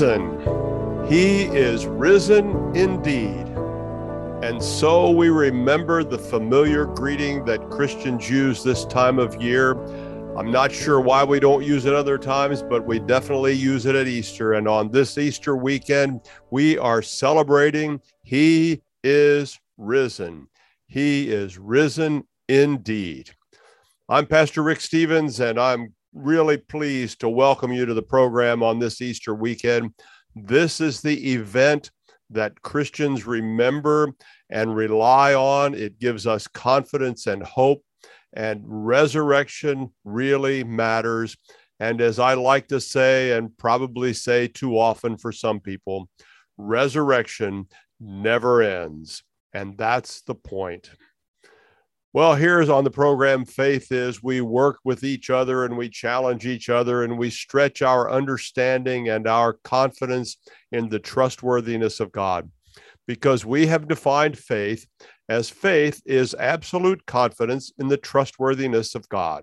risen. He is risen indeed. And so we remember the familiar greeting that Christians use this time of year. I'm not sure why we don't use it other times, but we definitely use it at Easter. And on this Easter weekend, we are celebrating He is risen. He is risen indeed. I'm Pastor Rick Stevens, and I'm really pleased to welcome you to the program on this Easter weekend. This is the event that Christians remember and rely on. It gives us confidence and hope, and resurrection really matters. And as I like to say, and probably say too often for some people, resurrection never ends. And that's the point. Well, here's on the program Faith is we work with each other and we challenge each other and we stretch our understanding and our confidence in the trustworthiness of God because we have defined faith as faith is absolute confidence in the trustworthiness of God.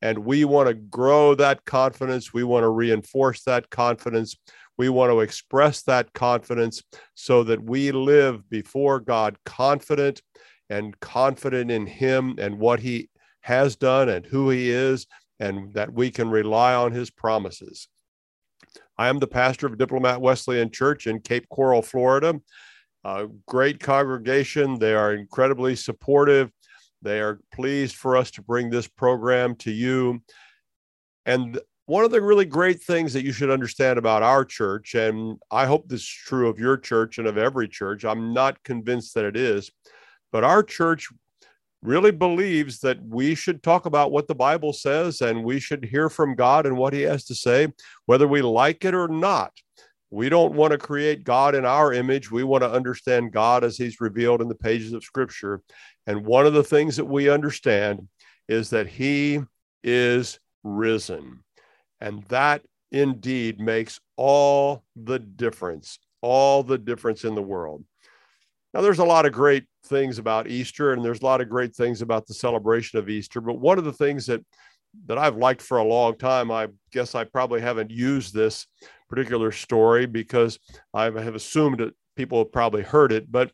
And we want to grow that confidence. We want to reinforce that confidence. We want to express that confidence so that we live before God confident and confident in Him and what He has done and who He is, and that we can rely on His promises. I am the pastor of Diplomat Wesleyan Church in Cape Coral, Florida. A great congregation. They are incredibly supportive. They are pleased for us to bring this program to you. And one of the really great things that you should understand about our church, and I hope this is true of your church and of every church, I'm not convinced that it is, but our church really believes that we should talk about what the Bible says and we should hear from God and what He has to say, whether we like it or not. We don't want to create God in our image. We want to understand God as He's revealed in the pages of Scripture. And one of the things that we understand is that He is risen. And that indeed makes all the difference, all the difference in the world. Now, there's a lot of great things about Easter, and there's a lot of great things about the celebration of Easter. But one of the things that that I've liked for a long time, I guess I probably haven't used this particular story because I have assumed that people have probably heard it. But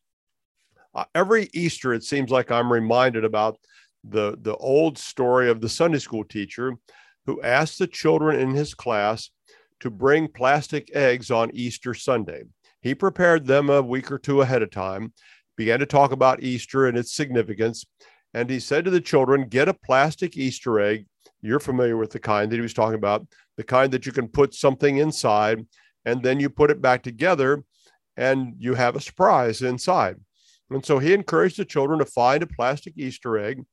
uh, every Easter, it seems like I'm reminded about the the old story of the Sunday school teacher who asked the children in his class to bring plastic eggs on Easter Sunday. He prepared them a week or two ahead of time, began to talk about Easter and its significance. And he said to the children, Get a plastic Easter egg. You're familiar with the kind that he was talking about, the kind that you can put something inside, and then you put it back together and you have a surprise inside. And so he encouraged the children to find a plastic Easter egg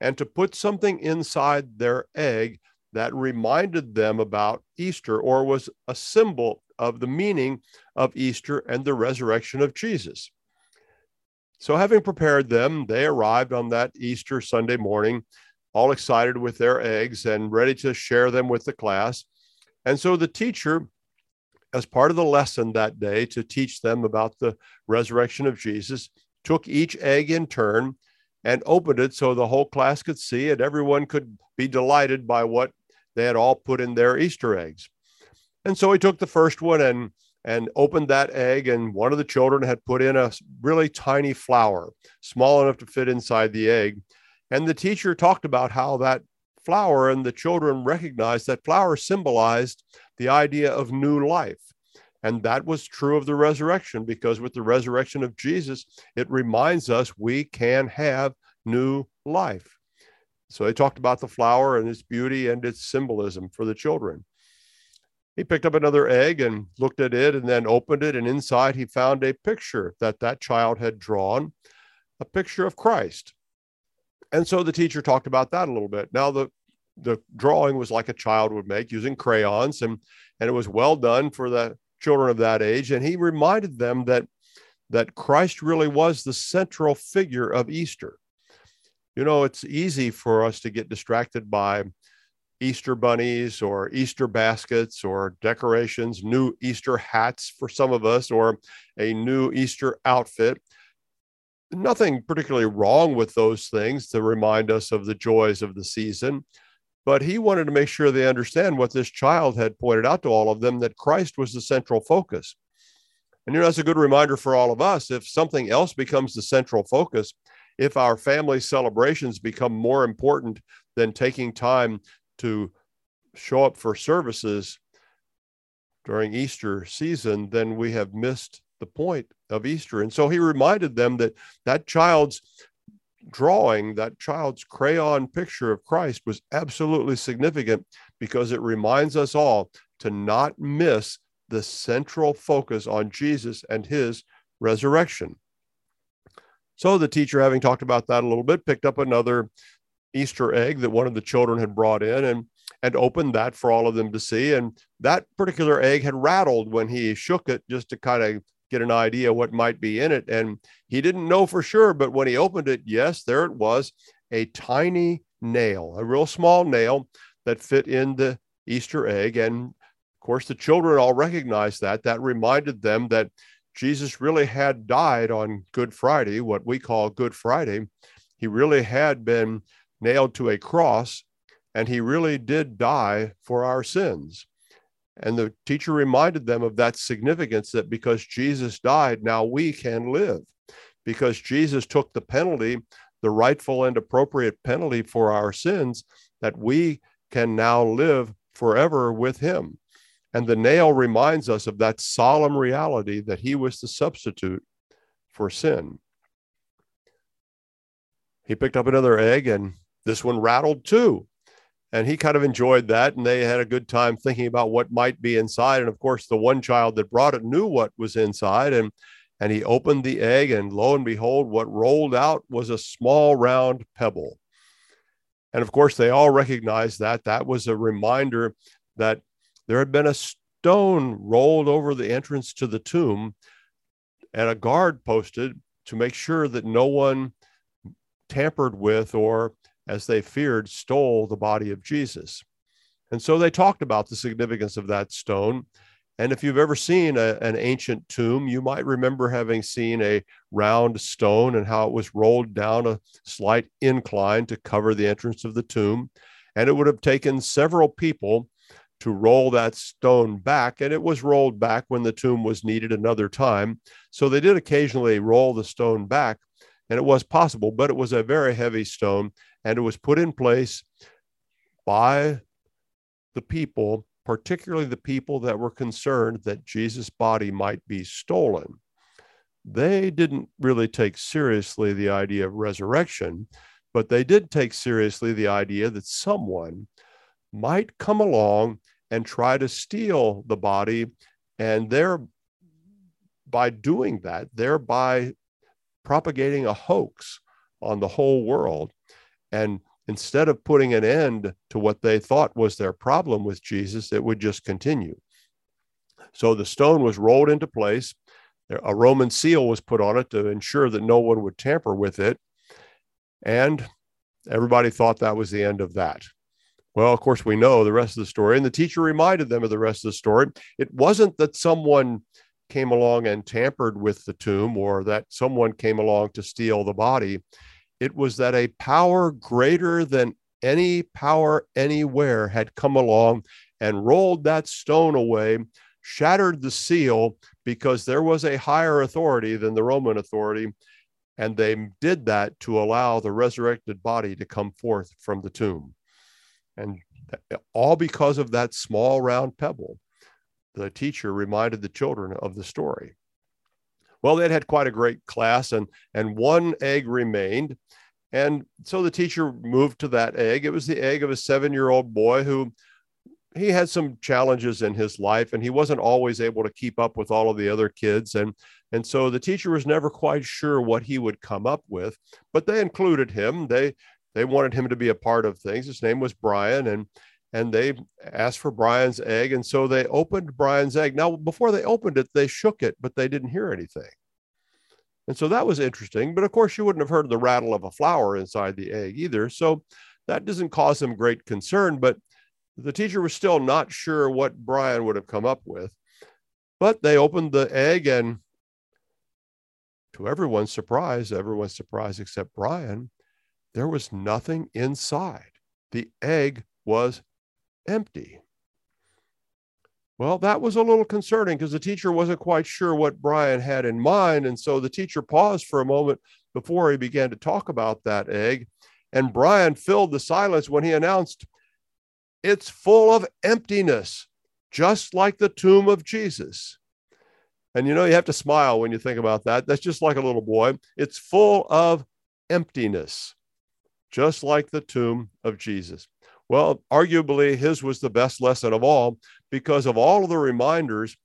and to put something inside their egg that reminded them about Easter or was a symbol of the meaning of Easter and the resurrection of Jesus. So, having prepared them, they arrived on that Easter Sunday morning, all excited with their eggs and ready to share them with the class. And so the teacher, as part of the lesson that day to teach them about the resurrection of Jesus, took each egg in turn and opened it so the whole class could see and everyone could be delighted by what they had all put in their Easter eggs. And so he took the first one and and opened that egg and one of the children had put in a really tiny flower, small enough to fit inside the egg. And the teacher talked about how that flower and the children recognized that flower symbolized the idea of new life. And that was true of the resurrection because with the resurrection of Jesus, it reminds us we can have new life. So they talked about the flower and its beauty and its symbolism for the children. He picked up another egg and looked at it and then opened it. And inside, he found a picture that that child had drawn, a picture of Christ. And so the teacher talked about that a little bit. Now, the, the drawing was like a child would make using crayons, and, and it was well done for the children of that age. And he reminded them that, that Christ really was the central figure of Easter. You know, it's easy for us to get distracted by Easter bunnies or Easter baskets or decorations, new Easter hats for some of us, or a new Easter outfit. Nothing particularly wrong with those things to remind us of the joys of the season. but he wanted to make sure they understand what this child had pointed out to all of them that Christ was the central focus. And you know, that's a good reminder for all of us. If something else becomes the central focus, if our family celebrations become more important than taking time to show up for services during Easter season, then we have missed the point of Easter. And so he reminded them that that child's drawing, that child's crayon picture of Christ was absolutely significant because it reminds us all to not miss the central focus on Jesus and his resurrection. So the teacher, having talked about that a little bit, picked up another Easter egg that one of the children had brought in and and opened that for all of them to see. And that particular egg had rattled when he shook it just to kind of get an idea what might be in it. And he didn't know for sure, but when he opened it, yes, there it was a tiny nail, a real small nail that fit in the Easter egg. And of course, the children all recognized that. That reminded them that Jesus really had died on Good Friday, what we call Good Friday. He really had been nailed to a cross, and he really did die for our sins. And the teacher reminded them of that significance that because Jesus died, now we can live. Because Jesus took the penalty, the rightful and appropriate penalty for our sins, that we can now live forever with him. And the nail reminds us of that solemn reality that he was the substitute for sin. He picked up another egg, and this one rattled too. And he kind of enjoyed that and they had a good time thinking about what might be inside. And of course the one child that brought it knew what was inside and and he opened the egg and lo and behold what rolled out was a small round pebble. And of course they all recognized that. That was a reminder that there had been a stone rolled over the entrance to the tomb and a guard posted to make sure that no one tampered with or as they feared, stole the body of Jesus. And so they talked about the significance of that stone. And if you've ever seen a, an ancient tomb, you might remember having seen a round stone and how it was rolled down a slight incline to cover the entrance of the tomb. And it would have taken several people to roll that stone back. And it was rolled back when the tomb was needed another time. So they did occasionally roll the stone back. And it was possible, but it was a very heavy stone and it was put in place by the people, particularly the people that were concerned that Jesus' body might be stolen. They didn't really take seriously the idea of resurrection, but they did take seriously the idea that someone might come along and try to steal the body, and there, by doing that, thereby propagating a hoax on the whole world and instead of putting an end to what they thought was their problem with Jesus, it would just continue. So the stone was rolled into place. A Roman seal was put on it to ensure that no one would tamper with it. And everybody thought that was the end of that. Well, of course, we know the rest of the story. And the teacher reminded them of the rest of the story. It wasn't that someone came along and tampered with the tomb or that someone came along to steal the body. It was that a power greater than any power anywhere had come along and rolled that stone away, shattered the seal because there was a higher authority than the Roman authority. And they did that to allow the resurrected body to come forth from the tomb. And all because of that small round pebble. The teacher reminded the children of the story. Well, they'd had quite a great class, and, and one egg remained. And so the teacher moved to that egg. It was the egg of a seven year old boy who he had some challenges in his life and he wasn't always able to keep up with all of the other kids and and so the teacher was never quite sure what he would come up with but they included him they they wanted him to be a part of things his name was brian and and they asked for brian's egg and so they opened brian's egg now before they opened it they shook it but they didn't hear anything and so that was interesting. But of course, you wouldn't have heard the rattle of a flower inside the egg either. So that doesn't cause them great concern. But the teacher was still not sure what Brian would have come up with. But they opened the egg, and to everyone's surprise, everyone's surprise except Brian, there was nothing inside. The egg was empty. Well, that was a little concerning because the teacher wasn't quite sure what Brian had in mind. And so the teacher paused for a moment before he began to talk about that egg. And Brian filled the silence when he announced, It's full of emptiness, just like the tomb of Jesus. And you know, you have to smile when you think about that. That's just like a little boy. It's full of emptiness, just like the tomb of Jesus. Well, arguably, his was the best lesson of all because of all of the reminders.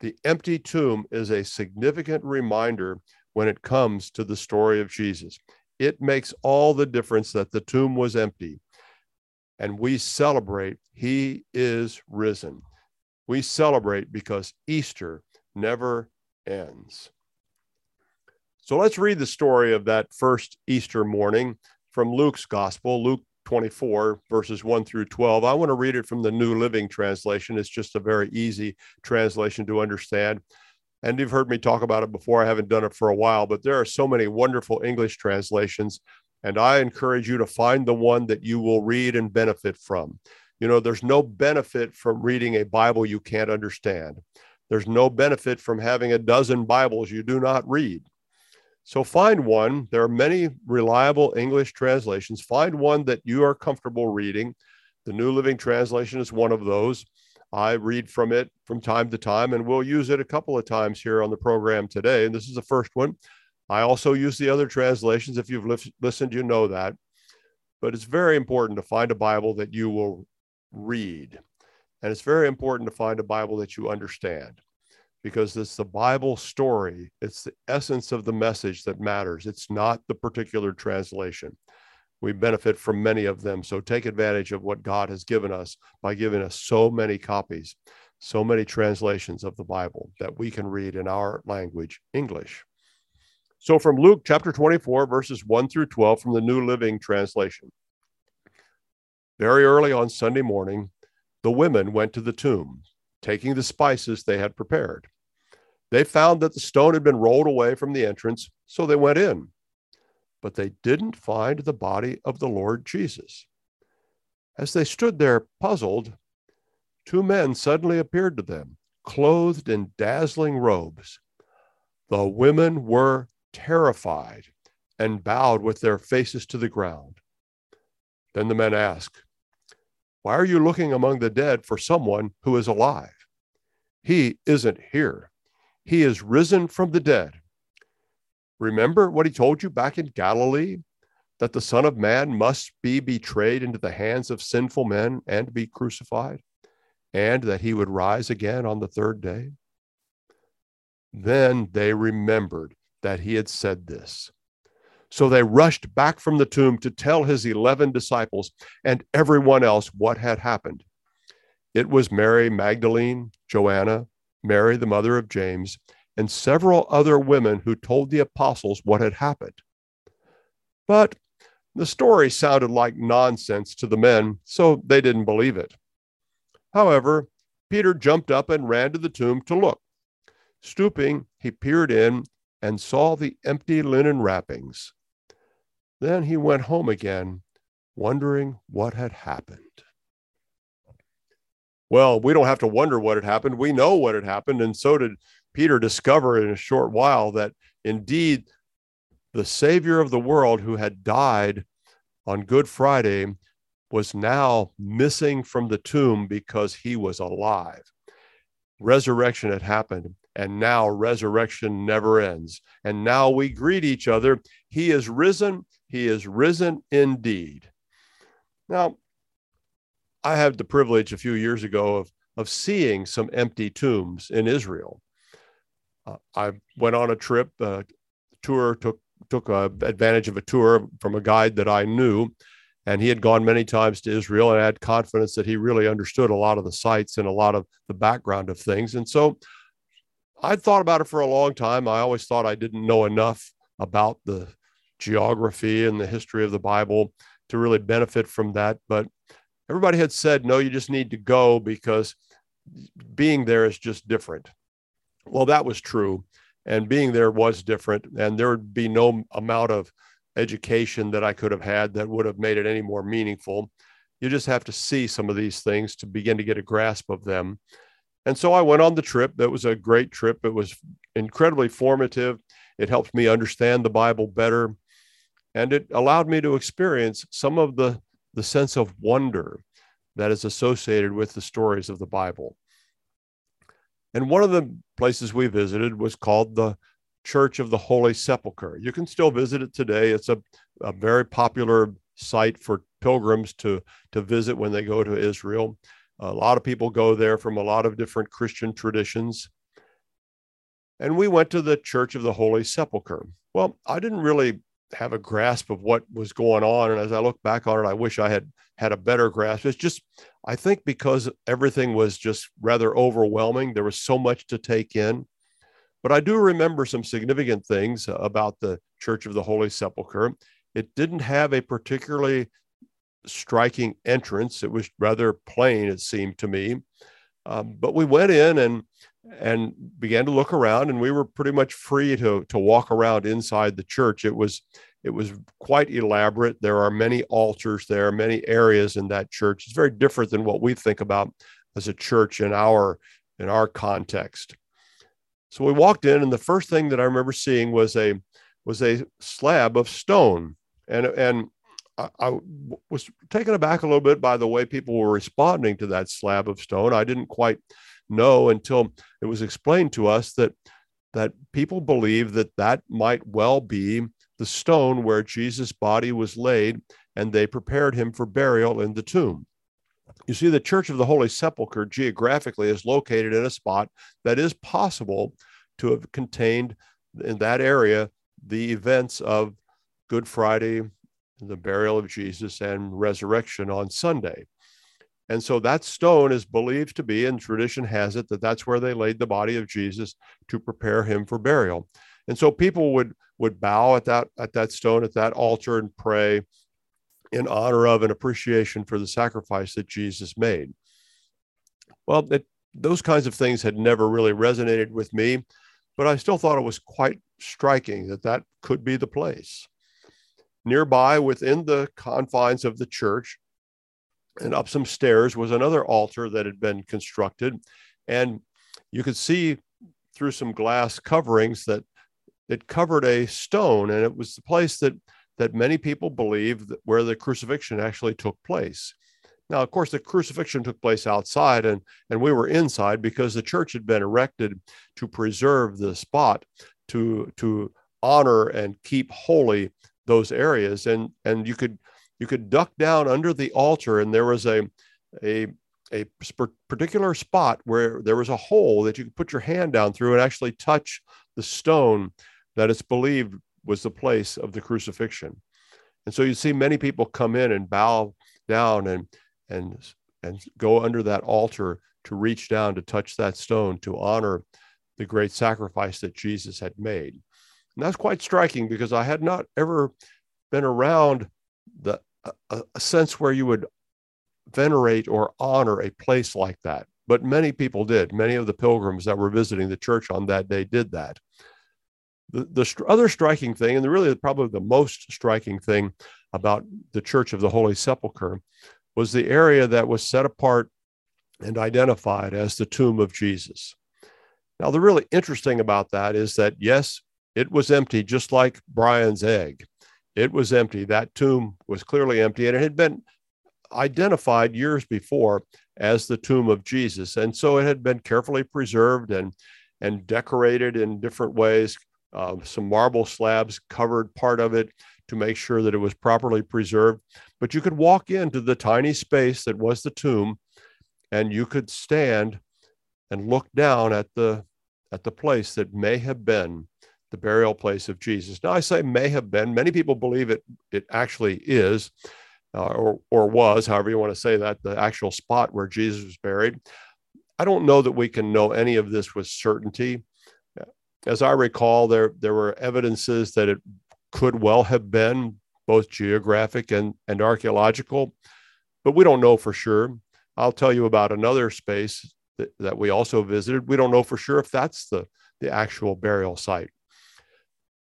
The empty tomb is a significant reminder when it comes to the story of Jesus. It makes all the difference that the tomb was empty. And we celebrate, he is risen. We celebrate because Easter never ends. So let's read the story of that first Easter morning from Luke's Gospel, Luke 24, verses 1 through 12. I want to read it from the New Living Translation. It's just a very easy translation to understand. And you've heard me talk about it before. I haven't done it for a while, but there are so many wonderful English translations. And I encourage you to find the one that you will read and benefit from. You know, there's no benefit from reading a Bible you can't understand. There's no benefit from having a dozen Bibles you do not read. So find one. There are many reliable English translations. Find one that you are comfortable reading. The New Living Translation is one of those. I read from it from time to time, and we'll use it a couple of times here on the program today. And this is the first one. I also use the other translations. If you've li- listened, you know that. But it's very important to find a Bible that you will read. And it's very important to find a Bible that you understand because it's the Bible story. It's the essence of the message that matters. It's not the particular translation. We benefit from many of them. So take advantage of what God has given us by giving us so many copies, so many translations of the Bible that we can read in our language, English. So from Luke chapter 24, verses 1 through 12 from the New Living Translation. Very early on Sunday morning, the women went to the tomb, taking the spices they had prepared. They found that the stone had been rolled away from the entrance, so they went in. But they didn't find the body of the Lord Jesus. As they stood there puzzled, two men suddenly appeared to them, clothed in dazzling robes. The women were terrified and bowed with their faces to the ground. Then the men asked, why are you looking among the dead for someone who is alive? He isn't here. He is risen from the dead. Remember what he told you back in Galilee that the Son of Man must be betrayed into the hands of sinful men and be crucified, and that he would rise again on the third day? Then they remembered that he had said this. So they rushed back from the tomb to tell his 11 disciples and everyone else what had happened. It was Mary Magdalene, Joanna, Mary, the mother of James, and several other women who told the apostles what had happened. But the story sounded like nonsense to the men, so they didn't believe it. However, Peter jumped up and ran to the tomb to look. Stooping, he peered in and saw the empty linen wrappings then he went home again, wondering what had happened. Well, we don't have to wonder what had happened. We know what had happened. And so did Peter discover in a short while that indeed the Savior of the world who had died on Good Friday was now missing from the tomb because he was alive. Resurrection had happened, and now resurrection never ends. And now we greet each other. He is risen he is risen indeed. Now, I had the privilege a few years ago of, of seeing some empty tombs in Israel. Uh, I went on a trip, uh, tour, took, took uh, advantage of a tour from a guide that I knew, and he had gone many times to Israel, and had confidence that he really understood a lot of the sites and a lot of the background of things. And so I'd thought about it for a long time. I always thought I didn't know enough about the geography and the history of the Bible to really benefit from that. But everybody had said, no, you just need to go because being there is just different. Well, that was true. And being there was different. And there would be no amount of education that I could have had that would have made it any more meaningful. you just have to see some of these things to begin to get a grasp of them. And so I went on the trip. That was a great trip. It was incredibly formative. It helped me understand the Bible better. And it allowed me to experience some of the, the sense of wonder that is associated with the stories of the Bible. And one of the places we visited was called the Church of the Holy Sepulchre. You can still visit it today. It's a, a very popular site for pilgrims to, to visit when they go to Israel. A lot of people go there from a lot of different Christian traditions. And we went to the Church of the Holy Sepulchre. Well, I didn't really have a grasp of what was going on. And as I look back on it, I wish I had had a better grasp. It's just, I think because everything was just rather overwhelming, there was so much to take in. But I do remember some significant things about the Church of the Holy Sepulchre. It didn't have a particularly striking entrance. It was rather plain, it seemed to me. Um, but we went in and and began to look around, and we were pretty much free to to walk around inside the church. It was it was quite elaborate. There are many altars there, many areas in that church. It's very different than what we think about as a church in our in our context. So we walked in, and the first thing that I remember seeing was a was a slab of stone, and and I, was taken aback a little bit by the way people were responding to that slab of stone. I didn't quite know until it was explained to us that that people believe that that might well be the stone where Jesus' body was laid, and they prepared him for burial in the tomb. You see, the Church of the Holy Sepulchre geographically is located in a spot that is possible to have contained in that area the events of Good Friday, the burial of Jesus, and resurrection on Sunday. And so that stone is believed to be, and tradition has it, that that's where they laid the body of Jesus to prepare him for burial. And so people would would bow at that at that stone at that altar and pray in honor of and appreciation for the sacrifice that Jesus made. Well, it, those kinds of things had never really resonated with me, but I still thought it was quite striking that that could be the place. Nearby, within the confines of the church, and up some stairs, was another altar that had been constructed. And you could see through some glass coverings that it covered a stone, and it was the place that that many people believe that where the crucifixion actually took place. Now, of course, the crucifixion took place outside, and, and we were inside because the church had been erected to preserve the spot, to, to honor and keep holy those areas. And, and you could you could duck down under the altar, and there was a, a, a particular spot where there was a hole that you could put your hand down through and actually touch the stone that it's believed was the place of the crucifixion. And so you see many people come in and bow down and and and go under that altar to reach down to touch that stone to honor the great sacrifice that Jesus had made. And that's quite striking because I had not ever been around the a, a sense where you would venerate or honor a place like that. But many people did. Many of the pilgrims that were visiting the church on that day did that. The, the other striking thing, and really probably the most striking thing about the Church of the Holy Sepulchre, was the area that was set apart and identified as the tomb of Jesus. Now, the really interesting about that is that, yes, it was empty, just like Brian's egg. It was empty. That tomb was clearly empty, and it had been identified years before as the tomb of Jesus. And so it had been carefully preserved and, and decorated in different ways, uh, some marble slabs covered part of it to make sure that it was properly preserved. But you could walk into the tiny space that was the tomb, and you could stand and look down at the at the place that may have been the burial place of Jesus. Now, I say may have been. Many people believe it it actually is, uh, or or was, however you want to say that, the actual spot where Jesus was buried. I don't know that we can know any of this with certainty as I recall, there there were evidences that it could well have been both geographic and, and archaeological, but we don't know for sure. I'll tell you about another space that, that we also visited. We don't know for sure if that's the, the actual burial site.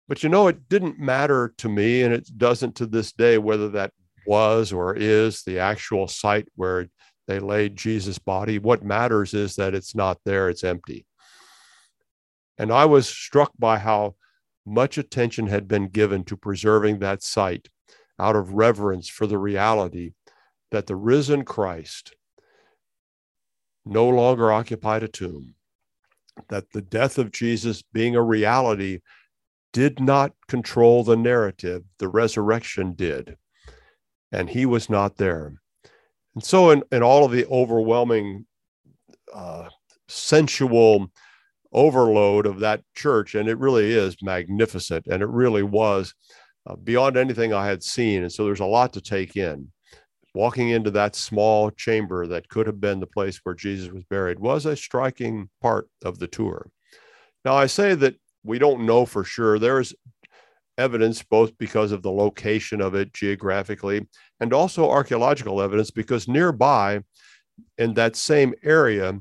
But you know, it didn't matter to me, and it doesn't to this day, whether that was or is the actual site where they laid Jesus' body. What matters is that it's not there, it's empty. And I was struck by how much attention had been given to preserving that site out of reverence for the reality that the risen Christ no longer occupied a tomb, that the death of Jesus being a reality did not control the narrative, the resurrection did. And he was not there. And so, in, in all of the overwhelming uh, sensual overload of that church, and it really is magnificent, and it really was uh, beyond anything I had seen. And so, there's a lot to take in. Walking into that small chamber that could have been the place where Jesus was buried was a striking part of the tour. Now, I say that we don't know for sure. There's evidence both because of the location of it geographically and also archaeological evidence because nearby in that same area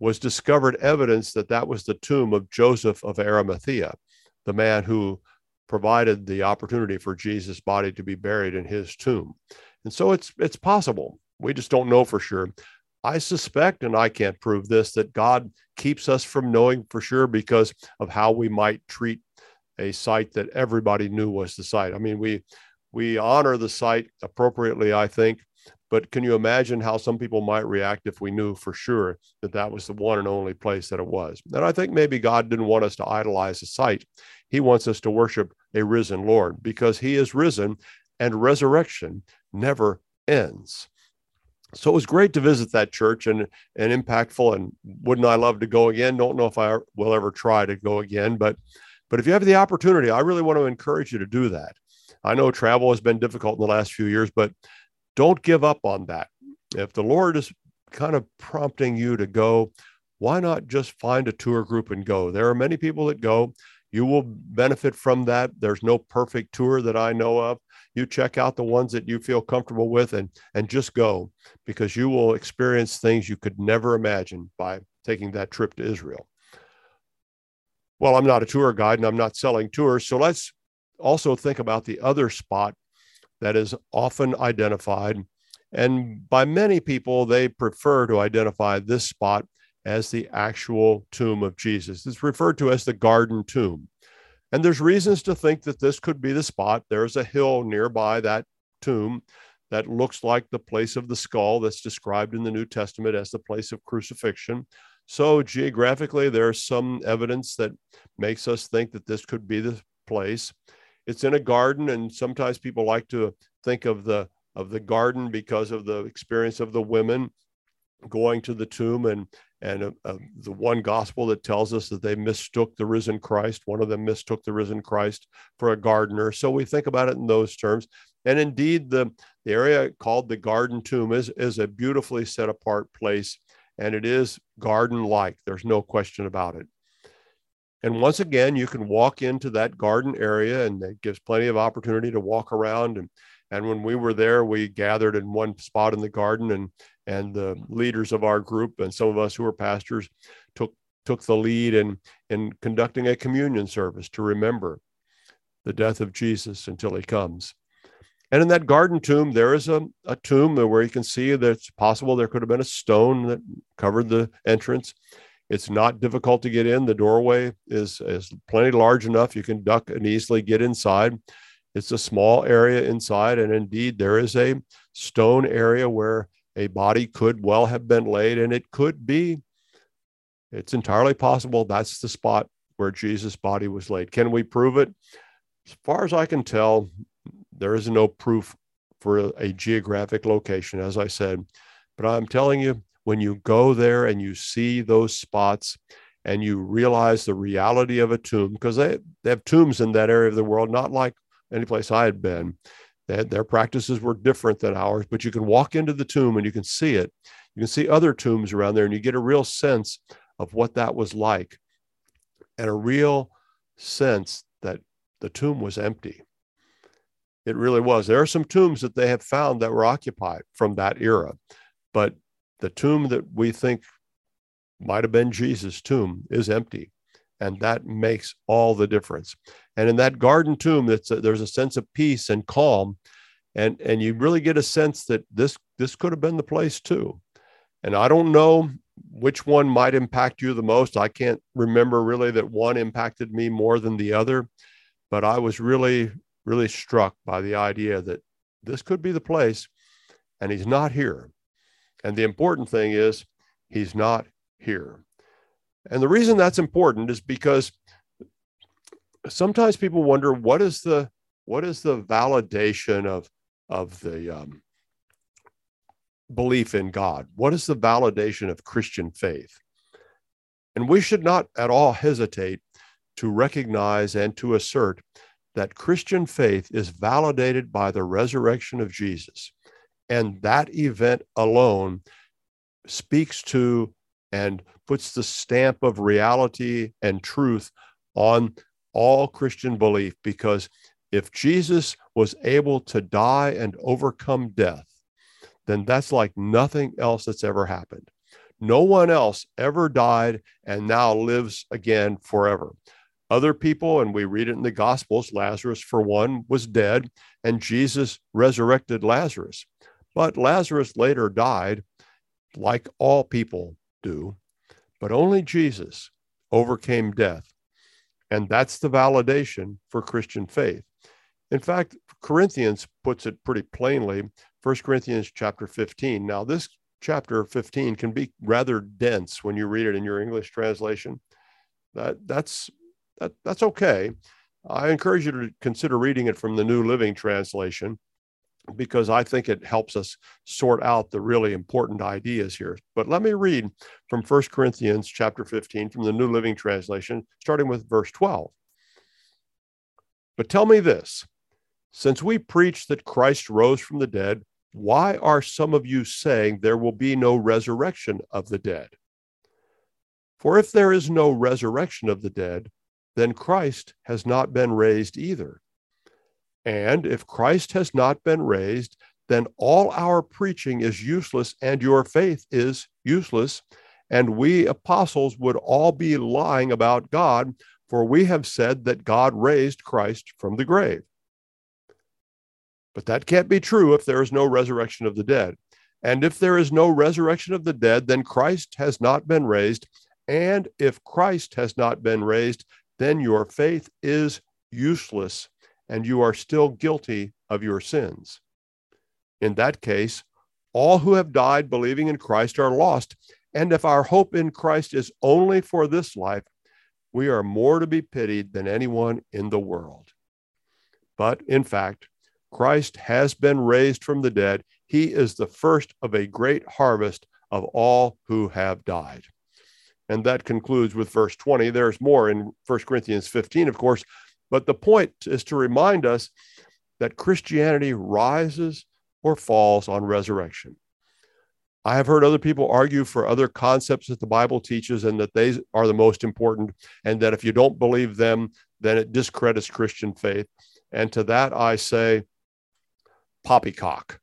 was discovered evidence that that was the tomb of Joseph of Arimathea, the man who provided the opportunity for Jesus' body to be buried in his tomb. And so it's it's possible. We just don't know for sure. I suspect, and I can't prove this, that God keeps us from knowing for sure because of how we might treat a site that everybody knew was the site. I mean, we we honor the site appropriately, I think, but can you imagine how some people might react if we knew for sure that that was the one and only place that it was? And I think maybe God didn't want us to idolize a site. He wants us to worship a risen Lord because he is risen and resurrection never ends so it was great to visit that church and and impactful and wouldn't i love to go again? Don't know if i will ever try to go again but but if you have the opportunity i really want to encourage you to do that. I know travel has been difficult in the last few years but don't give up on that. If the lord is kind of prompting you to go why not just find a tour group and go? There are many people that go. You will benefit from that. There's no perfect tour that i know of you check out the ones that you feel comfortable with and and just go because you will experience things you could never imagine by taking that trip to Israel. Well, I'm not a tour guide and I'm not selling tours, so let's also think about the other spot that is often identified and by many people they prefer to identify this spot as the actual tomb of Jesus. It's referred to as the garden tomb. And there's reasons to think that this could be the spot. There's a hill nearby that tomb that looks like the place of the skull that's described in the New Testament as the place of crucifixion. So, geographically, there's some evidence that makes us think that this could be the place. It's in a garden, and sometimes people like to think of the of the garden because of the experience of the women going to the tomb and and uh, uh, the one gospel that tells us that they mistook the risen Christ, one of them mistook the risen Christ for a gardener. So we think about it in those terms. And indeed, the, the area called the Garden Tomb is, is a beautifully set apart place, and it is garden like. There's no question about it. And once again, you can walk into that garden area, and it gives plenty of opportunity to walk around. And, and when we were there, we gathered in one spot in the garden and and the mm. leaders of our group and some of us who are pastors took took the lead in in conducting a communion service to remember the death of Jesus until he comes. And in that garden tomb, there is a, a tomb where you can see that it's possible there could have been a stone that covered the entrance. It's not difficult to get in. The doorway is, is plenty large enough. You can duck and easily get inside. It's a small area inside. And indeed, there is a stone area where a body could well have been laid, and it could be. It's entirely possible that's the spot where Jesus' body was laid. Can we prove it? As far as I can tell, there is no proof for a, a geographic location, as I said. But I'm telling you, when you go there and you see those spots and you realize the reality of a tomb, because they, they have tombs in that area of the world, not like any place I had been. Had, their practices were different than ours, but you can walk into the tomb and you can see it. You can see other tombs around there, and you get a real sense of what that was like, and a real sense that the tomb was empty. It really was. There are some tombs that they have found that were occupied from that era, but the tomb that we think might have been Jesus' tomb is empty. And that makes all the difference. And in that garden tomb, a, there's a sense of peace and calm. and and you really get a sense that this this could have been the place too and i don't know which one might impact you the most i can't remember really that one impacted me more than the other but i was really really struck by the idea that this could be the place and he's not here and the important thing is he's not here and the reason that's important is because sometimes people wonder what is the what is the validation of of the um, belief in God? What is the validation of Christian faith? And we should not at all hesitate to recognize and to assert that Christian faith is validated by the resurrection of Jesus. And that event alone speaks to and puts the stamp of reality and truth on all Christian belief because if Jesus was able to die and overcome death, then that's like nothing else that's ever happened. No one else ever died and now lives again forever. Other people, and we read it in the Gospels, Lazarus, for one, was dead, and Jesus resurrected Lazarus. But Lazarus later died, like all people do, but only Jesus overcame death. And that's the validation for Christian faith. In fact, Corinthians puts it pretty plainly. 1 Corinthians chapter 15. Now, this chapter 15 can be rather dense when you read it in your English translation. That that's that, that's okay. I encourage you to consider reading it from the New Living Translation because I think it helps us sort out the really important ideas here. But let me read from 1 Corinthians chapter 15 from the New Living Translation, starting with verse 12. But tell me this since we preach that Christ rose from the dead, why are some of you saying there will be no resurrection of the dead? For if there is no resurrection of the dead, then Christ has not been raised either. And if Christ has not been raised, then all our preaching is useless and your faith is useless. And we apostles would all be lying about God, for we have said that God raised Christ from the grave. But that can't be true if there is no resurrection of the dead. And if there is no resurrection of the dead, then Christ has not been raised. And if Christ has not been raised, then your faith is useless and you are still guilty of your sins. In that case, all who have died believing in Christ are lost. And if our hope in Christ is only for this life, we are more to be pitied than anyone in the world. But in fact, Christ has been raised from the dead. He is the first of a great harvest of all who have died. And that concludes with verse 20. There's more in 1 Corinthians 15, of course, but the point is to remind us that Christianity rises or falls on resurrection. I have heard other people argue for other concepts that the Bible teaches and that they are the most important, and that if you don't believe them, then it discredits Christian faith. And to that I say, poppycock.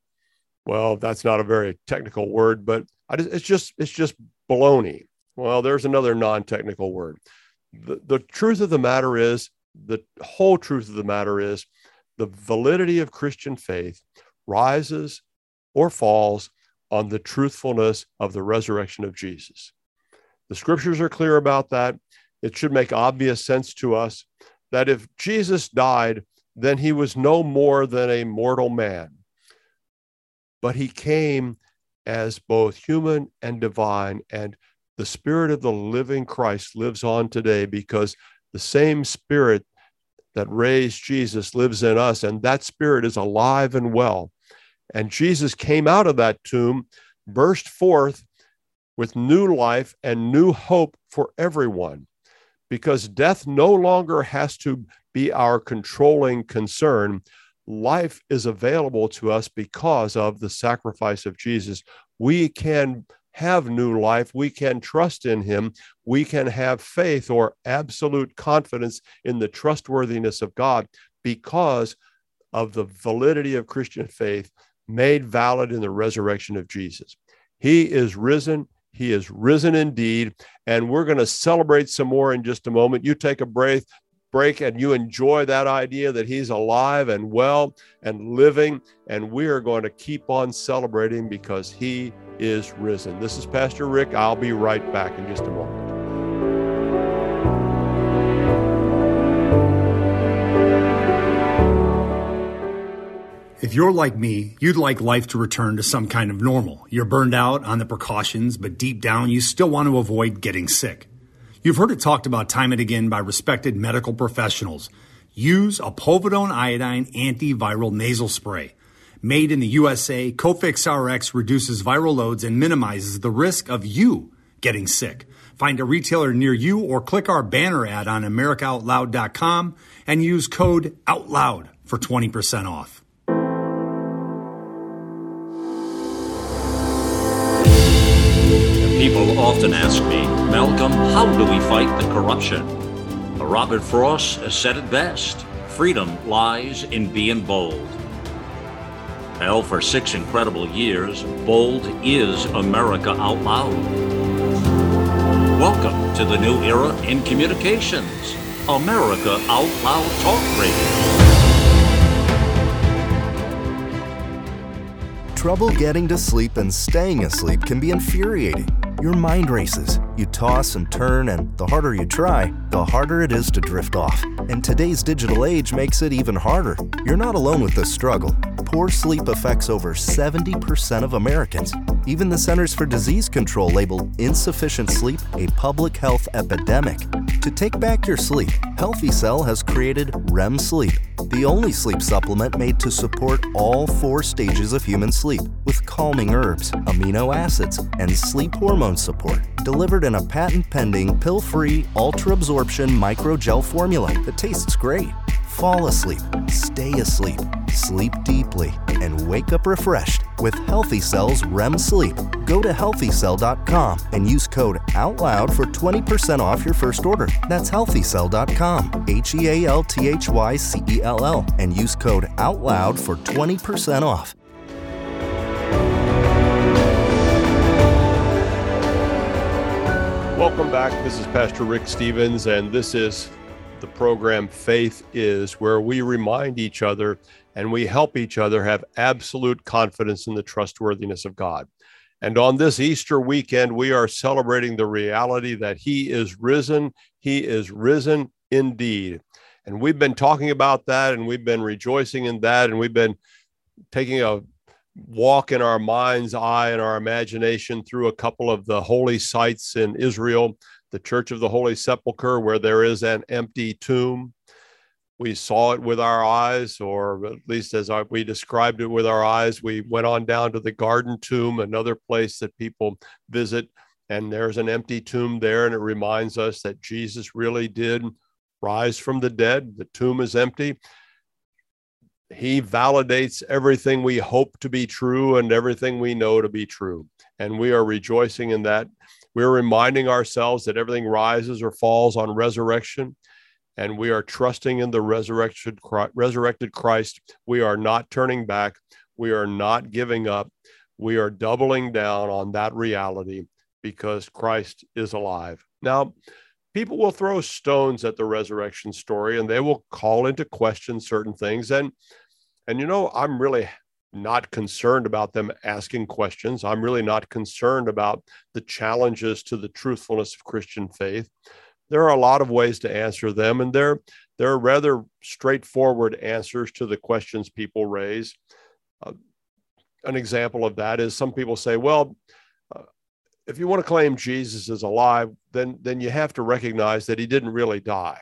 Well, that's not a very technical word, but just, it's just it's just baloney. Well, there's another non-technical word. The, the truth of the matter is, the whole truth of the matter is, the validity of Christian faith rises or falls on the truthfulness of the resurrection of Jesus. The scriptures are clear about that. It should make obvious sense to us that if Jesus died then he was no more than a mortal man. But he came as both human and divine. And the spirit of the living Christ lives on today because the same spirit that raised Jesus lives in us. And that spirit is alive and well. And Jesus came out of that tomb, burst forth with new life and new hope for everyone because death no longer has to be our controlling concern. Life is available to us because of the sacrifice of Jesus. We can have new life. We can trust in him. We can have faith or absolute confidence in the trustworthiness of God because of the validity of Christian faith made valid in the resurrection of Jesus. He is risen. He is risen indeed. And we're going to celebrate some more in just a moment. You take a breath, break and you enjoy that idea that he's alive and well and living. And we are going to keep on celebrating because he is risen. This is Pastor Rick. I'll be right back in just a moment. If you're like me, you'd like life to return to some kind of normal. You're burned out on the precautions, but deep down, you still want to avoid getting sick. You've heard it talked about time and again by respected medical professionals. Use a povidone iodine antiviral nasal spray. Made in the USA, Cofix RX reduces viral loads and minimizes the risk of you getting sick. Find a retailer near you or click our banner ad on AmericaOutloud.com and use code OUTLOUD for 20% off. People often ask me, Malcolm, how do we fight the corruption? Robert Frost has said it best freedom lies in being bold. Well, for six incredible years, Bold is America Out Loud. Welcome to the new era in communications America Out Loud Talk Radio. Trouble getting to sleep and staying asleep can be infuriating. Your mind races. You toss and turn, and the harder you try, the harder it is to drift off. And today's digital age makes it even harder. You're not alone with this struggle. Poor sleep affects over 70% of Americans. Even the Centers for Disease Control labeled insufficient sleep a public health epidemic. To take back your sleep, Healthy Cell has created REM Sleep, the only sleep supplement made to support all four stages of human sleep with calming herbs, amino acids, and sleep hormone support, delivered in a patent pending pill free ultra absorption microgel formula that tastes great. Fall asleep, stay asleep, sleep deeply, and wake up refreshed with Healthy Cell's REM Sleep. Go to healthycell.com and use code OUTLOUD for 20% off your first order. That's healthycell.com, H E A L T H Y C E L L, and use code OUTLOUD for 20% off. Welcome back. This is Pastor Rick Stevens, and this is the program Faith Is, where we remind each other and we help each other have absolute confidence in the trustworthiness of God. And on this Easter weekend, we are celebrating the reality that He is risen. He is risen indeed. And we've been talking about that and we've been rejoicing in that. And we've been taking a walk in our mind's eye and our imagination through a couple of the holy sites in Israel the Church of the Holy Sepulchre, where there is an empty tomb. We saw it with our eyes, or at least as we described it with our eyes. We went on down to the Garden Tomb, another place that people visit, and there's an empty tomb there, and it reminds us that Jesus really did rise from the dead. The tomb is empty. He validates everything we hope to be true and everything we know to be true. And we are rejoicing in that we're reminding ourselves that everything rises or falls on resurrection, and we are trusting in the resurrected resurrected Christ. We are not turning back. We are not giving up. We are doubling down on that reality because Christ is alive. Now, people will throw stones at the resurrection story and they will call into question certain things and and you know, I'm really not concerned about them asking questions. I'm really not concerned about the challenges to the truthfulness of Christian faith. There are a lot of ways to answer them, and they're they're rather straightforward answers to the questions people raise. Uh, an example of that is some people say, "Well, if you want to claim Jesus is alive, then then you have to recognize that he didn't really die.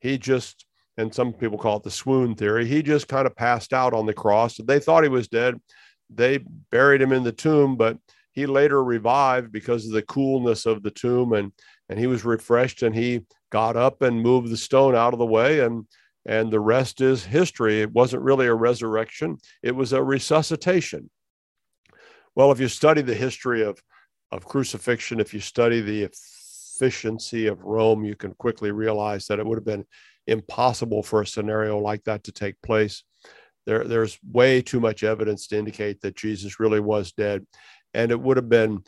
He just and some people call it the swoon theory. He just kind of passed out on the cross. They thought he was dead. They buried him in the tomb, but he later revived because of the coolness of the tomb and and he was refreshed and he got up and moved the stone out of the way and and the rest is history. It wasn't really a resurrection, it was a resuscitation. Well, if you study the history of of crucifixion, if you study the efficiency of Rome, you can quickly realize that it would have been impossible for a scenario like that to take place. There, there's way too much evidence to indicate that Jesus really was dead. And it would have been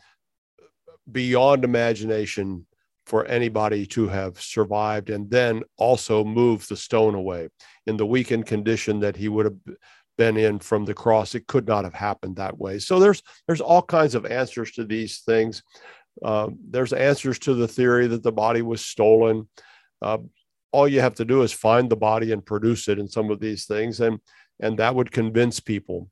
beyond imagination for anybody to have survived and then also move the stone away in the weakened condition that he would have been in from the cross. It could not have happened that way. So there's there's all kinds of answers to these things. Uh, there's answers to the theory that the body was stolen. Uh, all you have to do is find the body and produce it in some of these things and and that would convince people.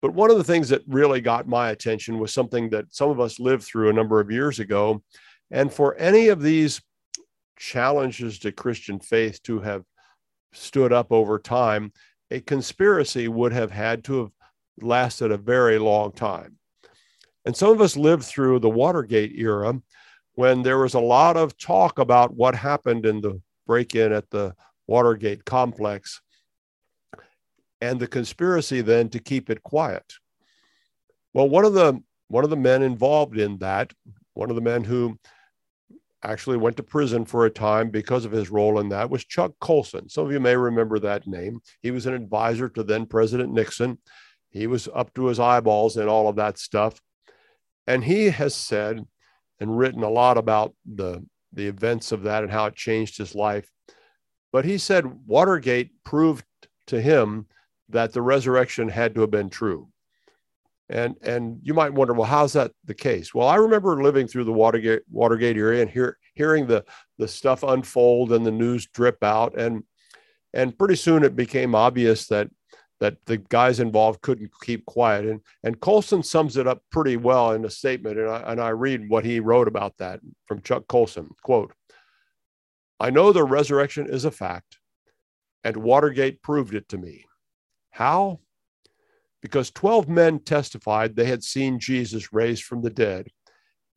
But one of the things that really got my attention was something that some of us lived through a number of years ago. And for any of these challenges to Christian faith to have stood up over time, a conspiracy would have had to have lasted a very long time. And some of us lived through the Watergate era when there was a lot of talk about what happened in the break in at the Watergate complex and the conspiracy then to keep it quiet. Well, one of the one of the men involved in that, one of the men who actually went to prison for a time because of his role in that was Chuck Colson. Some of you may remember that name. He was an advisor to then President Nixon. He was up to his eyeballs in all of that stuff. And he has said and written a lot about the, the events of that and how it changed his life. But he said Watergate proved to him that the resurrection had to have been true. And and you might wonder, well, how's that the case? Well, I remember living through the Watergate Watergate area and hear, hearing the the stuff unfold and the news drip out, and and pretty soon it became obvious that that the guys involved couldn't keep quiet. And and Colson sums it up pretty well in a statement, and I and I read what he wrote about that from Chuck Colson. Quote: I know the resurrection is a fact, and Watergate proved it to me. How? Because 12 men testified they had seen Jesus raised from the dead.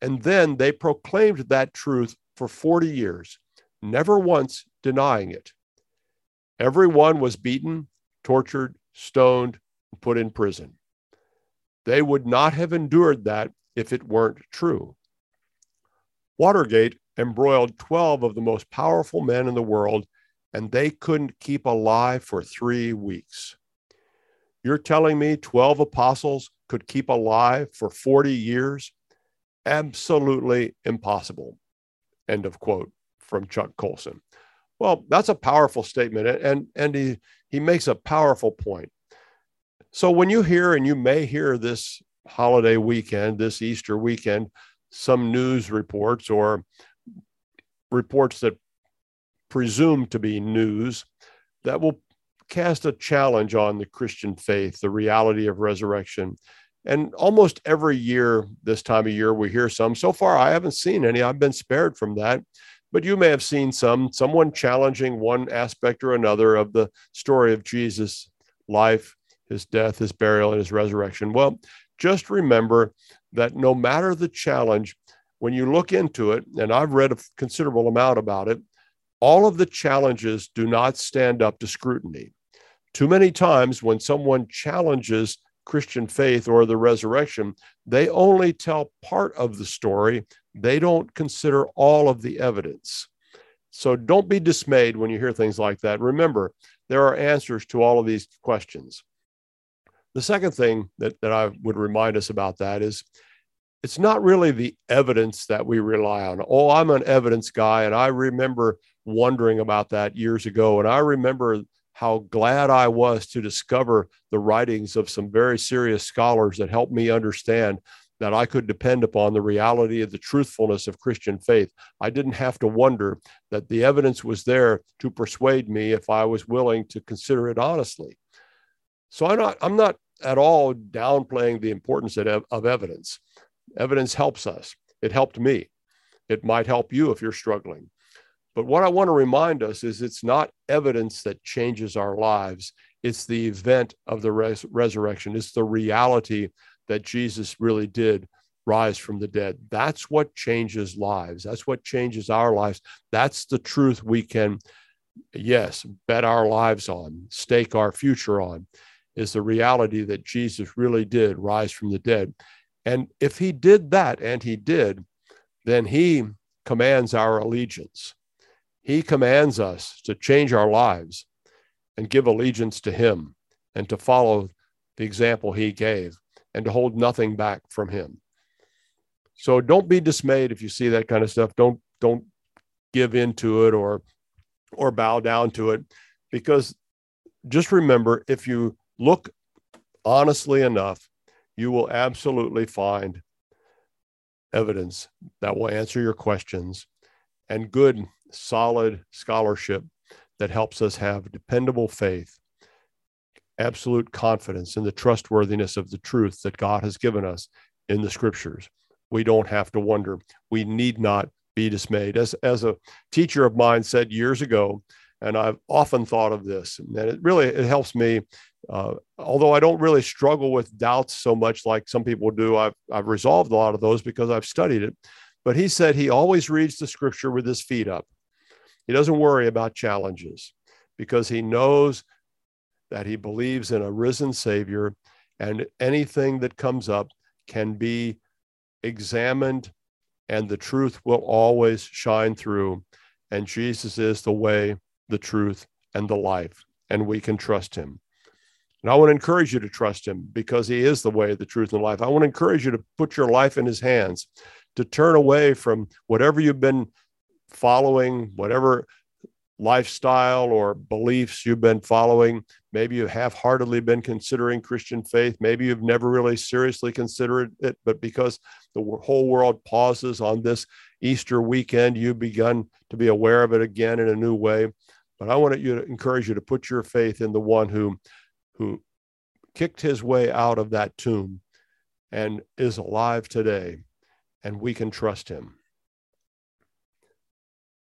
And then they proclaimed that truth for 40 years, never once denying it. Everyone was beaten, tortured, stoned, and put in prison. They would not have endured that if it weren't true. Watergate embroiled 12 of the most powerful men in the world, and they couldn't keep alive for three weeks. You're telling me 12 apostles could keep alive for 40 years? Absolutely impossible. End of quote from Chuck Colson. Well, that's a powerful statement, and, and he, he makes a powerful point. So when you hear, and you may hear this holiday weekend, this Easter weekend, some news reports or reports that presume to be news that will cast a challenge on the Christian faith, the reality of resurrection. And almost every year, this time of year, we hear some. So far, I haven't seen any. I've been spared from that. But you may have seen some, someone challenging one aspect or another of the story of Jesus' life, his death, his burial, and his resurrection. Well, just remember that no matter the challenge, when you look into it, and I've read a considerable amount about it, all of the challenges do not stand up to scrutiny. Too many times when someone challenges Christian faith or the resurrection, they only tell part of the story. They don't consider all of the evidence. So don't be dismayed when you hear things like that. Remember, there are answers to all of these questions. The second thing that, that I would remind us about that is it's not really the evidence that we rely on. Oh, I'm an evidence guy, and I remember wondering about that years ago. And I remember how glad I was to discover the writings of some very serious scholars that helped me understand that I could depend upon the reality of the truthfulness of Christian faith. I didn't have to wonder that the evidence was there to persuade me if I was willing to consider it honestly. So I'm not, I'm not at all downplaying the importance of, of evidence. Evidence helps us. It helped me. It might help you if you're struggling. But what I want to remind us is it's not evidence that changes our lives. It's the event of the res- resurrection. It's the reality that Jesus really did rise from the dead. That's what changes lives. That's what changes our lives. That's the truth we can, yes, bet our lives on, stake our future on, is the reality that Jesus really did rise from the dead. And if he did that, and he did, then he commands our allegiance. He commands us to change our lives and give allegiance to Him and to follow the example He gave and to hold nothing back from Him. So don't be dismayed if you see that kind of stuff. Don't don't give in to it or or bow down to it because just remember if you look honestly enough you will absolutely find evidence that will answer your questions and good solid scholarship that helps us have dependable faith absolute confidence in the trustworthiness of the truth that God has given us in the scriptures. We don't have to wonder. We need not be dismayed. As, as a teacher of mine said years ago, and I've often thought of this, and it really it helps me. Uh, although I don't really struggle with doubts so much like some people do, I've I've resolved a lot of those because I've studied it. But he said he always reads the scripture with his feet up. He doesn't worry about challenges because he knows that he believes in a risen Savior, and anything that comes up can be examined, and the truth will always shine through. And Jesus is the way, the truth, and the life, and we can trust him. And I want to encourage you to trust him because he is the way, the truth, and the life. I want to encourage you to put your life in his hands, to turn away from whatever you've been following, whatever lifestyle or beliefs you've been following. Maybe you have heartedly been considering Christian faith. Maybe you've never really seriously considered it, but because the whole world pauses on this Easter weekend, you've begun to be aware of it again in a new way. But I want you to encourage you to put your faith in the one who, who kicked his way out of that tomb and is alive today, and we can trust him.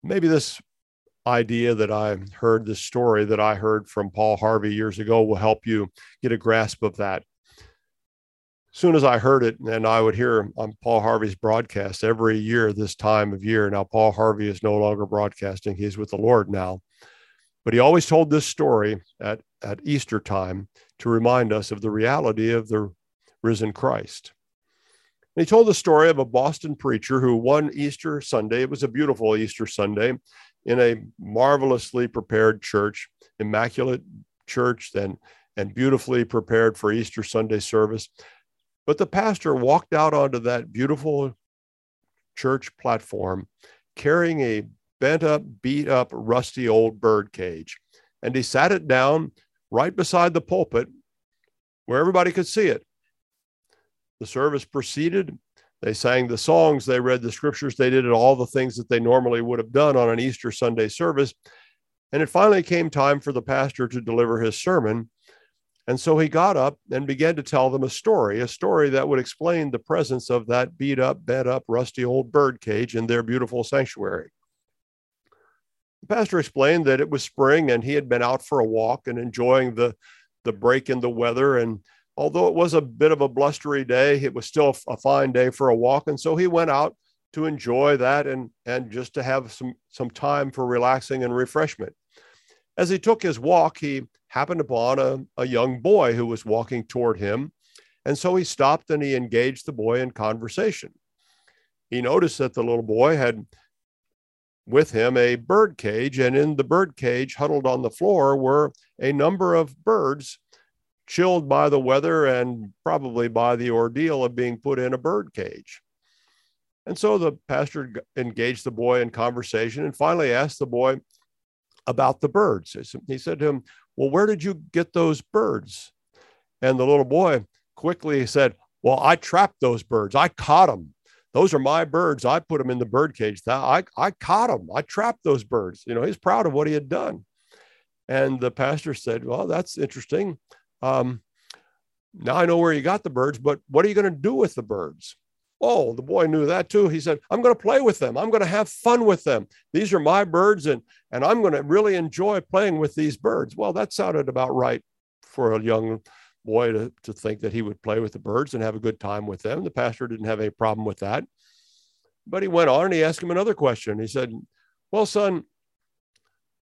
Maybe this idea that I heard, this story that I heard from Paul Harvey years ago will help you get a grasp of that. As soon as I heard it, and I would hear on Paul Harvey's broadcast every year this time of year. Now, Paul Harvey is no longer broadcasting, he's with the Lord now. But he always told this story at, at Easter time to remind us of the reality of the risen Christ. And he told the story of a Boston preacher who one Easter Sunday, it was a beautiful Easter Sunday, in a marvelously prepared church, immaculate church, then and beautifully prepared for Easter Sunday service. But the pastor walked out onto that beautiful church platform carrying a bent up, beat up, rusty old bird cage. And he sat it down right beside the pulpit where everybody could see it. The service proceeded, they sang the songs, they read the scriptures, they did all the things that they normally would have done on an Easter Sunday service. And it finally came time for the pastor to deliver his sermon. And so he got up and began to tell them a story, a story that would explain the presence of that beat up, bent up, rusty old bird cage in their beautiful sanctuary. The pastor explained that it was spring and he had been out for a walk and enjoying the, the break in the weather and although it was a bit of a blustery day, it was still a fine day for a walk. And so he went out to enjoy that and, and just to have some, some time for relaxing and refreshment. As he took his walk, he happened upon a, a young boy who was walking toward him. And so he stopped and he engaged the boy in conversation. He noticed that the little boy had with him a bird cage, and in the bird cage, huddled on the floor, were a number of birds chilled by the weather and probably by the ordeal of being put in a bird cage. And so the pastor engaged the boy in conversation and finally asked the boy about the birds. He said to him, Well, where did you get those birds? And the little boy quickly said, Well, I trapped those birds. I caught them. Those are my birds. I put them in the bird cage. I, I caught them. I trapped those birds. You know, he's proud of what he had done. And the pastor said, Well, that's interesting. Um, now I know where you got the birds, but what are you going to do with the birds? Oh, the boy knew that too. He said, I'm going to play with them. I'm going to have fun with them. These are my birds, and, and I'm going to really enjoy playing with these birds. Well, that sounded about right for a young boy to, to think that he would play with the birds and have a good time with them. The pastor didn't have any problem with that. But he went on and he asked him another question. He said, Well, son,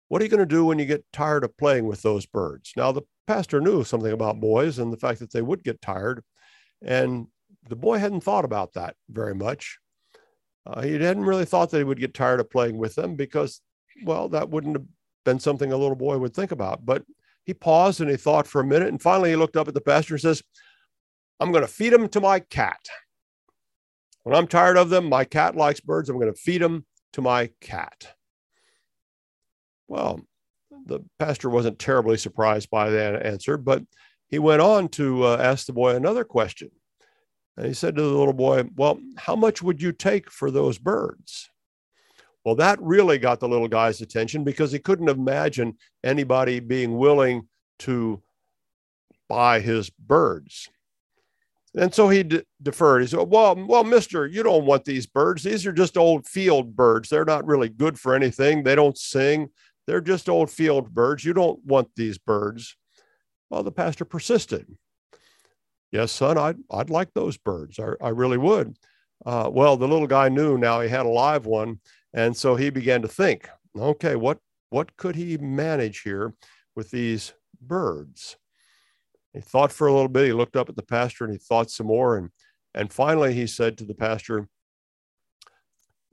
what are you going to do when you get tired of playing with those birds? Now, the pastor knew something about boys and the fact that they would get tired. And the boy hadn't thought about that very much. Uh, he hadn't really thought that he would get tired of playing with them because, well, that wouldn't have been something a little boy would think about. But he paused and he thought for a minute. And finally, he looked up at the pastor and says, I'm going to feed them to my cat. When I'm tired of them, my cat likes birds. I'm going to feed them to my cat. Well, the pastor wasn't terribly surprised by that answer, but he went on to uh, ask the boy another question. And he said to the little boy, Well, how much would you take for those birds? Well, that really got the little guy's attention because he couldn't imagine anybody being willing to buy his birds. And so he d- deferred. He said, "Well, well, Mister, you don't want these birds. These are just old field birds. They're not really good for anything. They don't sing. They're just old field birds. You don't want these birds." Well, the pastor persisted. Yes, son, I'd I'd like those birds. I, I really would. Uh, well, the little guy knew now he had a live one, and so he began to think. Okay, what what could he manage here with these birds? He thought for a little bit. He looked up at the pastor and he thought some more. And, and finally, he said to the pastor,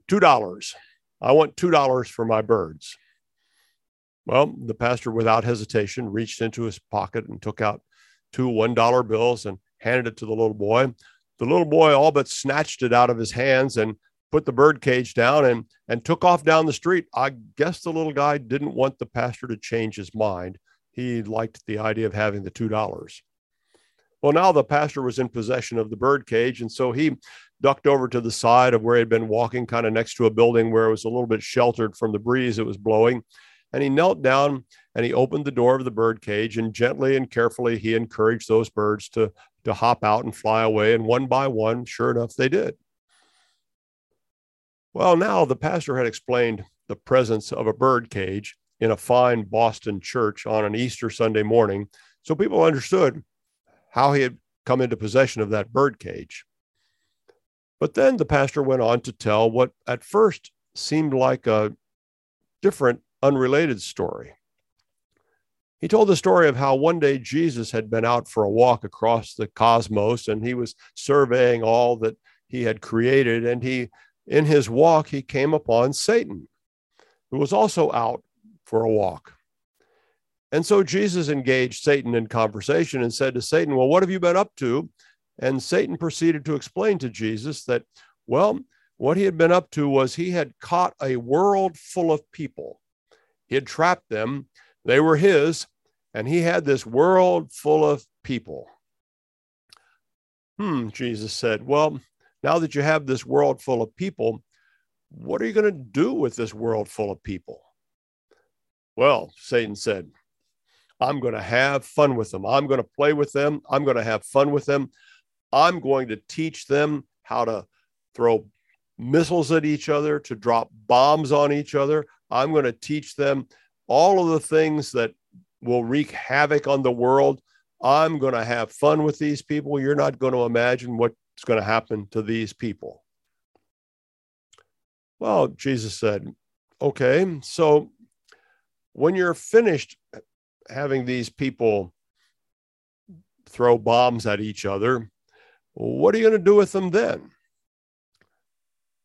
$2. I want $2 for my birds. Well, the pastor, without hesitation, reached into his pocket and took out two $1 bills and handed it to the little boy. The little boy all but snatched it out of his hands and put the bird cage down and, and took off down the street. I guess the little guy didn't want the pastor to change his mind he liked the idea of having the $2. Well, now the pastor was in possession of the bird cage. And so he ducked over to the side of where he had been walking, kind of next to a building where it was a little bit sheltered from the breeze that was blowing. And he knelt down and he opened the door of the bird cage. And gently and carefully, he encouraged those birds to, to hop out and fly away. And one by one, sure enough, they did. Well, now the pastor had explained the presence of a bird cage in a fine Boston church on an Easter Sunday morning. So people understood how he had come into possession of that bird cage. But then the pastor went on to tell what at first seemed like a different, unrelated story. He told the story of how one day Jesus had been out for a walk across the cosmos and he was surveying all that he had created. And he, in his walk, he came upon Satan, who was also out for a walk. And so Jesus engaged Satan in conversation and said to Satan, Well, what have you been up to? And Satan proceeded to explain to Jesus that, well, what he had been up to was he had caught a world full of people. He had trapped them, they were his, and he had this world full of people. Hmm, Jesus said, Well, now that you have this world full of people, what are you going to do with this world full of people? Well, Satan said, I'm going to have fun with them. I'm going to play with them. I'm going to have fun with them. I'm going to teach them how to throw missiles at each other, to drop bombs on each other. I'm going to teach them all of the things that will wreak havoc on the world. I'm going to have fun with these people. You're not going to imagine what's going to happen to these people. Well, Jesus said, okay, so when you're finished having these people throw bombs at each other, what are you going to do with them then?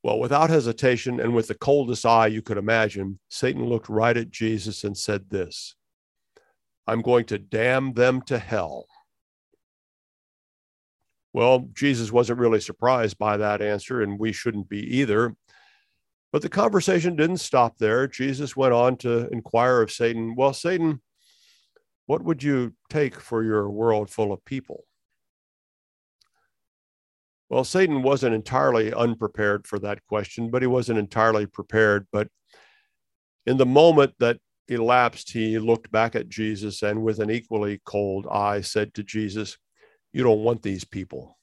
Well, without hesitation and with the coldest eye you could imagine, Satan looked right at Jesus and said this I'm going to damn them to hell. Well, Jesus wasn't really surprised by that answer, and we shouldn't be either. But the conversation didn't stop there. Jesus went on to inquire of Satan, Well, Satan, what would you take for your world full of people? Well, Satan wasn't entirely unprepared for that question, but he wasn't entirely prepared. But in the moment that elapsed, he looked back at Jesus and with an equally cold eye said to Jesus, You don't want these people.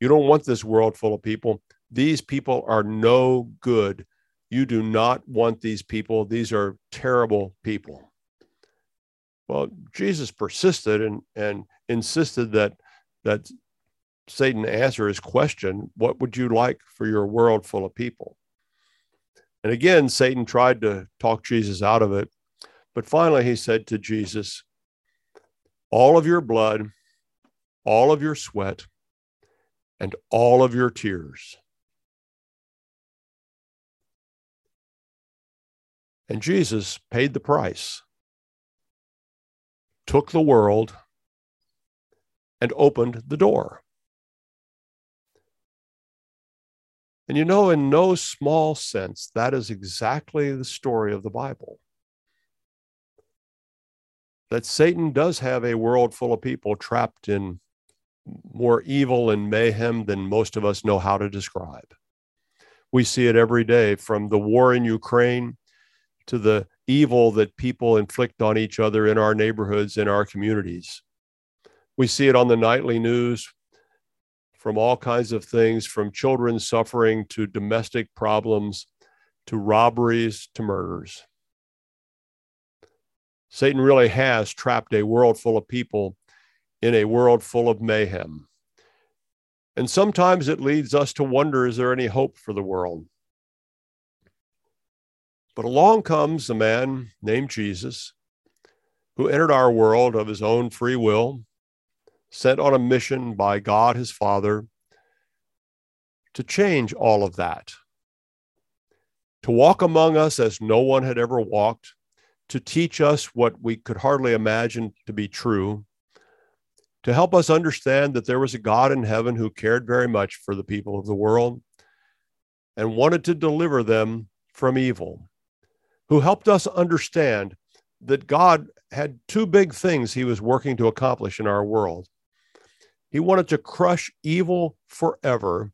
You don't want this world full of people. These people are no good. You do not want these people. These are terrible people. Well, Jesus persisted and, and insisted that, that Satan answer his question What would you like for your world full of people? And again, Satan tried to talk Jesus out of it. But finally, he said to Jesus, All of your blood, all of your sweat, and all of your tears And Jesus paid the price, took the world, and opened the door. And you know, in no small sense, that is exactly the story of the Bible. That Satan does have a world full of people trapped in more evil and mayhem than most of us know how to describe. We see it every day from the war in Ukraine to the evil that people inflict on each other in our neighborhoods, in our communities. We see it on the nightly news from all kinds of things, from children suffering to domestic problems to robberies to murders. Satan really has trapped a world full of people in a world full of mayhem. And sometimes it leads us to wonder is there any hope for the world? But along comes a man named Jesus who entered our world of his own free will, sent on a mission by God his Father to change all of that, to walk among us as no one had ever walked, to teach us what we could hardly imagine to be true, to help us understand that there was a God in heaven who cared very much for the people of the world and wanted to deliver them from evil who helped us understand that God had two big things he was working to accomplish in our world. He wanted to crush evil forever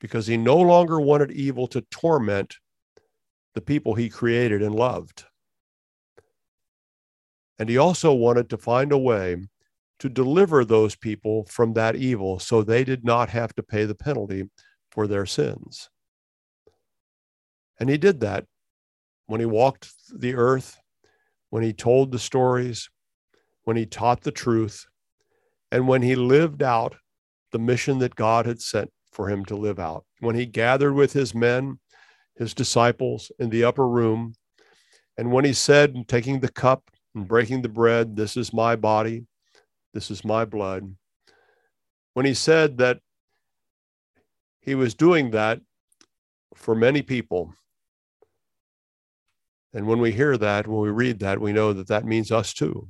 because he no longer wanted evil to torment the people he created and loved. And he also wanted to find a way to deliver those people from that evil so they did not have to pay the penalty for their sins. And he did that when he walked the earth, when he told the stories, when he taught the truth, and when he lived out the mission that God had sent for him to live out. When he gathered with his men, his disciples in the upper room, and when he said, taking the cup and breaking the bread, This is my body, this is my blood. When he said that he was doing that for many people, and when we hear that, when we read that, we know that that means us too.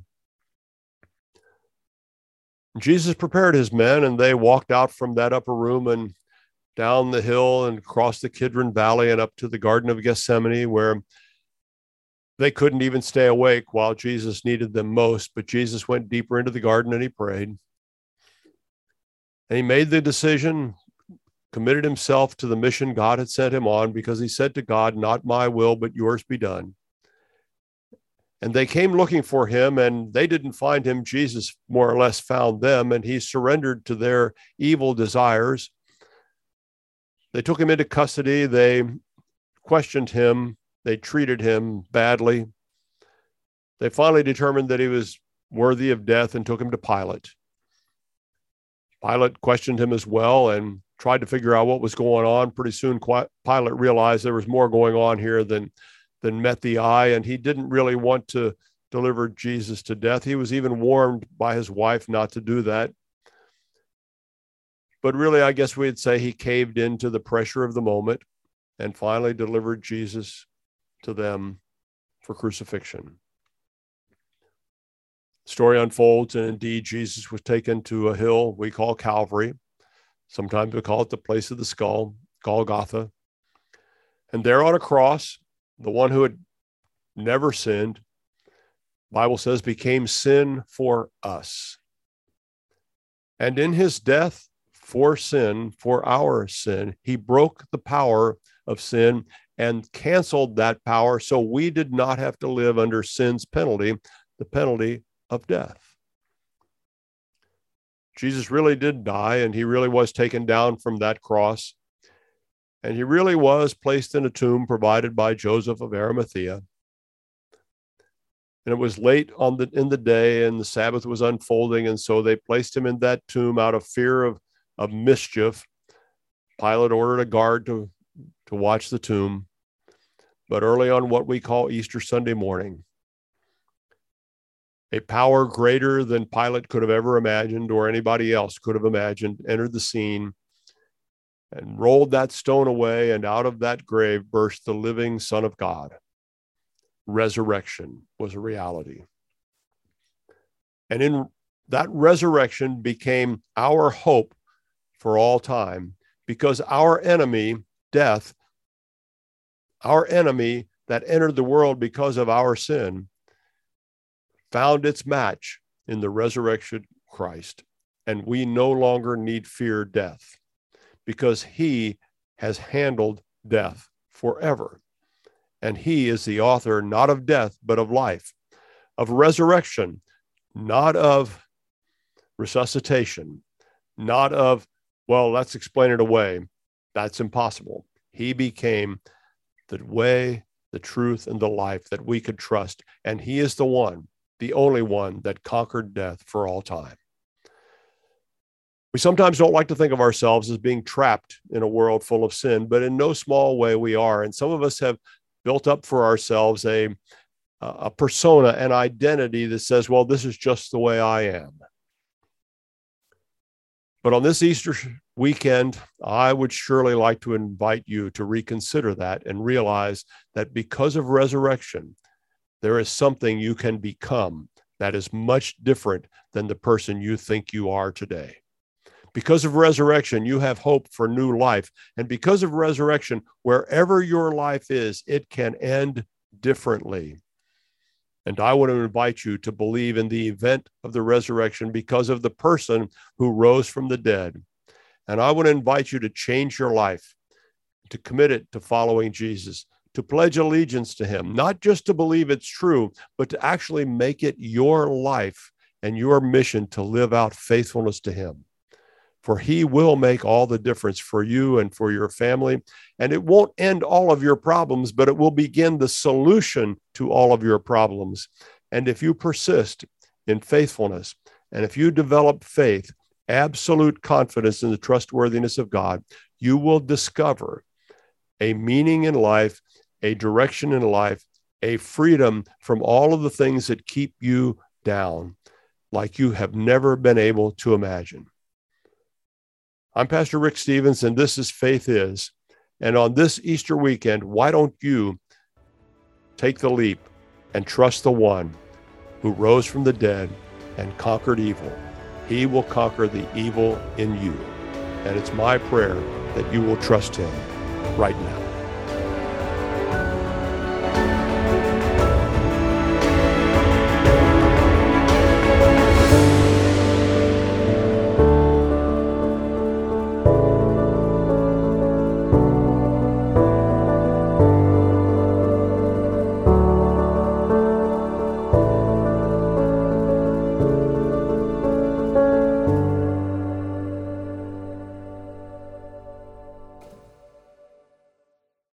Jesus prepared his men, and they walked out from that upper room and down the hill and across the Kidron Valley and up to the Garden of Gethsemane, where they couldn't even stay awake while Jesus needed them most. But Jesus went deeper into the garden and he prayed. And he made the decision committed himself to the mission God had sent him on because he said to God, Not my will, but yours be done. And they came looking for him, and they didn't find him. Jesus more or less found them, and he surrendered to their evil desires. They took him into custody. They questioned him. They treated him badly. They finally determined that he was worthy of death and took him to Pilate. Pilate questioned him as well and tried to figure out what was going on. Pretty soon, Pilate realized there was more going on here than than met the eye, and he didn't really want to deliver Jesus to death. He was even warned by his wife not to do that. But really, I guess we'd say he caved into the pressure of the moment and finally delivered Jesus to them for crucifixion. The story unfolds, and indeed, Jesus was taken to a hill we call Calvary. Sometimes we call it the place of the skull, Golgotha. And there on a cross, the one who had never sinned, Bible says, became sin for us. And in his death for sin, for our sin, he broke the power of sin and canceled that power so we did not have to live under sin's penalty, the penalty of death. Jesus really did die, and he really was taken down from that cross. And he really was placed in a tomb provided by Joseph of Arimathea. And it was late on the in the day, and the Sabbath was unfolding, and so they placed him in that tomb out of fear of, of mischief. Pilate ordered a guard to, to watch the tomb. But early on what we call Easter Sunday morning, a power greater than Pilate could have ever imagined or anybody else could have imagined entered the scene and rolled that stone away, and out of that grave burst the living Son of God. Resurrection was a reality. And in that resurrection became our hope for all time because our enemy, death, our enemy that entered the world because of our sin, found its match in the resurrection Christ. And we no longer need fear death because he has handled death forever. And he is the author not of death, but of life, of resurrection, not of resuscitation, not of, well, let's explain it away. That's impossible. He became the way, the truth, and the life that we could trust. And he is the one, the only one that conquered death for all time. We sometimes don't like to think of ourselves as being trapped in a world full of sin, but in no small way we are. And some of us have built up for ourselves a, a persona, an identity that says, well, this is just the way I am. But on this Easter weekend, I would surely like to invite you to reconsider that and realize that because of resurrection, there is something you can become that is much different than the person you think you are today. Because of resurrection, you have hope for new life. And because of resurrection, wherever your life is, it can end differently. And I want to invite you to believe in the event of the resurrection because of the person who rose from the dead. And I want to invite you to change your life, to commit it to following Jesus, to pledge allegiance to him, not just to believe it's true, but to actually make it your life and your mission to live out faithfulness to him for he will make all the difference for you and for your family. And it won't end all of your problems, but it will begin the solution to all of your problems. And if you persist in faithfulness, and if you develop faith, absolute confidence in the trustworthiness of God, you will discover a meaning in life, a direction in life, a freedom from all of the things that keep you down like you have never been able to imagine. I'm Pastor Rick Stevens, and this is Faith Is. And on this Easter weekend, why don't you take the leap and trust the one who rose from the dead and conquered evil? He will conquer the evil in you. And it's my prayer that you will trust him right now.